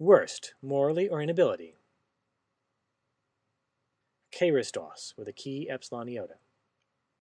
Worst, morally or inability? Kairistos with a key epsilon iota.